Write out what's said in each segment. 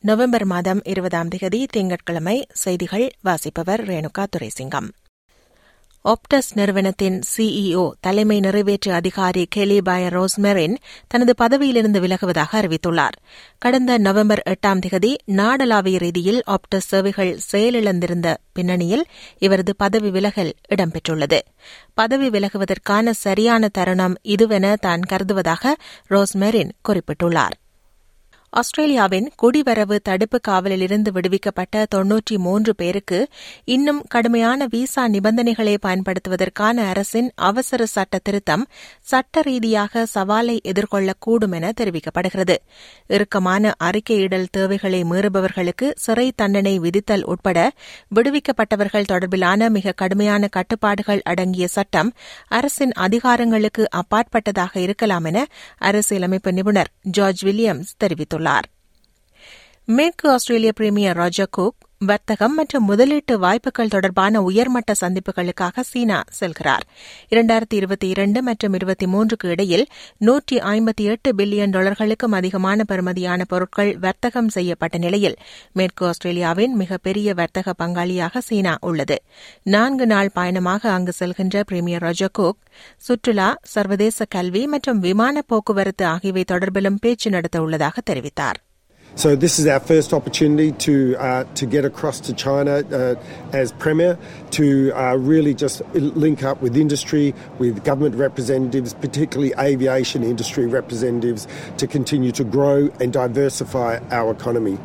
November மாதம் இருபதாம் தேதி திங்கட்கிழமை செய்திகள் வாசிப்பவர் ரேணுகா துரைசிங்கம். ஆப்டஸ் நிறுவனத்தின் சிஇஓ தலைமை நிறைவேற்று அதிகாரி கெலிபாய ரோஸ்மெரின் தனது பதவியிலிருந்து விலகுவதாக அறிவித்துள்ளார். கடந்த நவம்பர் எட்டாம் திகதி நாடளாவிய ரீதியில் ஆப்டஸ் சேவைகள் செயலிழந்திருந்த பின்னணியில் இவரது பதவி விலகல் இடம்பெற்றுள்ளது. பதவி விலகுவதற்கான சரியான தருணம் இதுவென தான் கருதுவதாக ரோஸ்மெரின் குறிப்பிட்டுள்ளார். ஆஸ்திரேலியாவின் குடிவரவு தடுப்பு காவலிலிருந்து விடுவிக்கப்பட்ட தொன்னூற்றி மூன்று பேருக்கு இன்னும் கடுமையான விசா நிபந்தனைகளை பயன்படுத்துவதற்கான அரசின் அவசர சட்ட திருத்தம் சட்ட ரீதியாக சவாலை எதிர்கொள்ளக்கூடும் என தெரிவிக்கப்படுகிறது. இறுக்கமான அறிக்கையிடல் தேவைகளை மீறுபவர்களுக்கு சிறை தண்டனை விதித்தல் உட்பட விடுவிக்கப்பட்டவர்கள் தொடர்பிலான மிக கடுமையான கட்டுப்பாடுகள் அடங்கிய சட்டம் அரசின் அதிகாரங்களுக்கு அப்பாற்பட்டதாக இருக்கலாம் என அரசியலமைப்பு நிபுணர் ஜார்ஜ் வில்லியம்ஸ் தெரிவித்துள்ளார். தெரிவித்துள்ளார் மேற்கு ஆஸ்திரேலிய பிரீமியர் ராஜர் குக் வர்த்தகம் மற்றும் முதலீட்டு வாய்ப்புகள் தொடர்பான உயர்மட்ட சந்திப்புகளுக்காக சீனா செல்கிறார். இரண்டாயிரத்தி இருபத்தி இரண்டு மற்றும் இருபத்தி மூன்றுக்கு இடையில் நூற்றி ஐம்பத்தி எட்டு பில்லியன் டாலர்களுக்கும் அதிகமான பெறுமதியான பொருட்கள் வர்த்தகம் செய்யப்பட்ட நிலையில் மேற்கு ஆஸ்திரேலியாவின் மிகப்பெரிய வர்த்தக பங்காளியாக சீனா உள்ளது. நான்கு நாள் பயணமாக அங்கு செல்கின்ற பிரீமியர் ரஜா குக் சுற்றுலா சர்வதேச கல்வி மற்றும் விமான போக்குவரத்து ஆகியவை தொடர்பிலும் பேச்சு நடத்த உள்ளதாக தெரிவித்தார். So this is our first opportunity to uh, to get across to China uh, as premier to uh, really just link up with industry, with government representatives, particularly aviation industry representatives, to continue to grow and diversify our economy.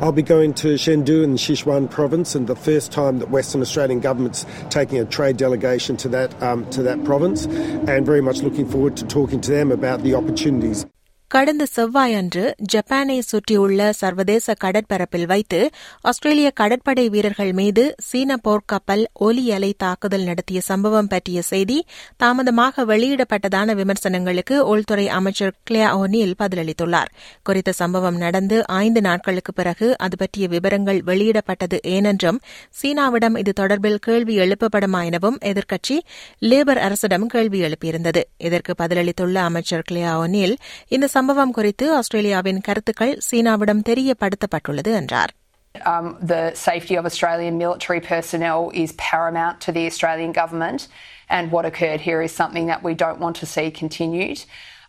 I'll be going to Chengdu in Sichuan province, and the first time that Western Australian government's taking a trade delegation to that um, to that province, and very much looking forward to talking to them about the opportunities. கடந்த செவ்வாயன்று ஜப்பானை சுற்றியுள்ள சர்வதேச கடற்பரப்பில் வைத்து ஆஸ்திரேலிய கடற்படை வீரர்கள் மீது சீன போர்க்கப்பல் ஒலி அலை தாக்குதல் நடத்திய சம்பவம் பற்றிய செய்தி தாமதமாக வெளியிடப்பட்டதான விமர்சனங்களுக்கு உள்துறை அமைச்சர் கிளியா ஓனில் பதிலளித்துள்ளார். குறித்த சம்பவம் நடந்து ஐந்து நாட்களுக்கு பிறகு அது பற்றிய விவரங்கள் வெளியிடப்பட்டது ஏனென்றும் சீனாவிடம் இது தொடர்பில் கேள்வி எழுப்பப்படுமா எனவும் எதிர்க்கட்சி லேபர் அரசிடம் கேள்வி எழுப்பியிருந்தது. இதற்கு பதிலளித்துள்ள அமைச்சர் கிளியா ஓனில் இந்த சம்பவம் குறித்து ஆஸ்திரேலியாவின் கருத்துக்கள் சீனாவிடம் தெரியப்படுத்தப்பட்டுள்ளது என்றார் Um, the safety of Australian military personnel is paramount to the Australian government, and what occurred here is something that we don't want to see continued.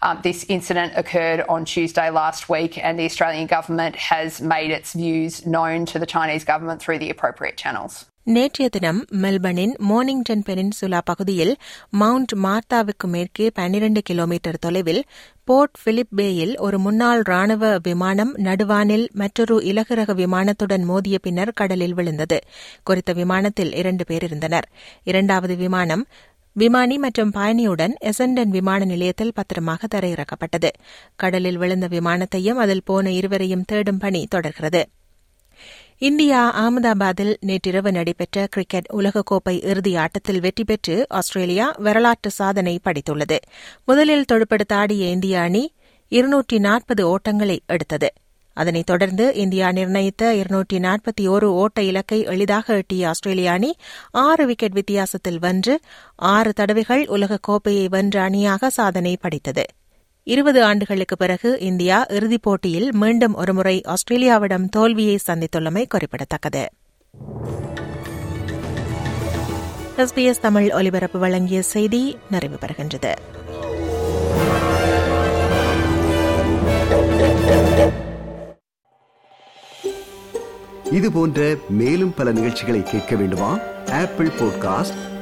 Um, this incident occurred on Tuesday last week, and the Australian government has made its views known to the Chinese government through the appropriate channels. நேற்றைய தினம் மெல்பர்னின் மோர்னிங்டன் peninsula பகுதியில் mount மார்த்தாவுக்கு மேற்கே பன்னிரண்டு kilometre தொலைவில் board Philip பேயில் ஒரு முன்னாள் ராணுவ விமானம் நடுவானில் மற்றொரு இலகுரக விமானத்துடன் மோதிய பின்னர் கடலில் விழுந்தது. குறித்த விமானத்தில் இரண்டு பேர் இருந்தனர். இரண்டாவது விமானம் விமானி மற்றும் பயணியுடன் எசண்டன் விமான நிலையத்தில் பத்திரமாக தரையிறக்கப்பட்டது. கடலில் விழுந்த விமானத்தையும் அதில் போன இருவரையும் தேடும் பணி தொடர்கிறது. இந்தியா அகமதாபாத்தில் நேற்றிரவு நடைபெற்ற கிரிக்கெட் உலகக்கோப்பை இறுதி ஆட்டத்தில் வெற்றி பெற்று ஆஸ்திரேலியா வரலாற்று சாதனை படைத்துள்ளது. முதலில் தொடுப்படுத்த ஆடிய இந்திய அணி இருநூற்றி நாற்பது ஓட்டங்களை எடுத்தது. அதனைத் தொடர்ந்து இந்தியா நிர்ணயித்த இருநூற்றி நாற்பத்தி ஒரு ஓட்ட இலக்கை எளிதாக எட்டிய ஆஸ்திரேலிய அணி ஆறு விக்கெட் வித்தியாசத்தில் வென்று ஆறு தடவைகள் உலகக்கோப்பையை வென்ற அணியாக சாதனை படைத்தது. இருபது ஆண்டுகளுக்கு பிறகு இந்தியா இறுதிப் போட்டியில் மீண்டும் ஒருமுறை ஆஸ்திரேலியாவிடம் தோல்வியை சந்தித்துள்ளமை குறிப்பிடத்தக்கது. எஸ்பிஎஸ் தமிழ் ஒலிபரப்பு வழங்கிய செய்தி நிறைவு பெறுகின்றது. இது போன்ற மேலும் பல நிகழ்ச்சிகளை கேட்க வேண்டுமா? Apple podcast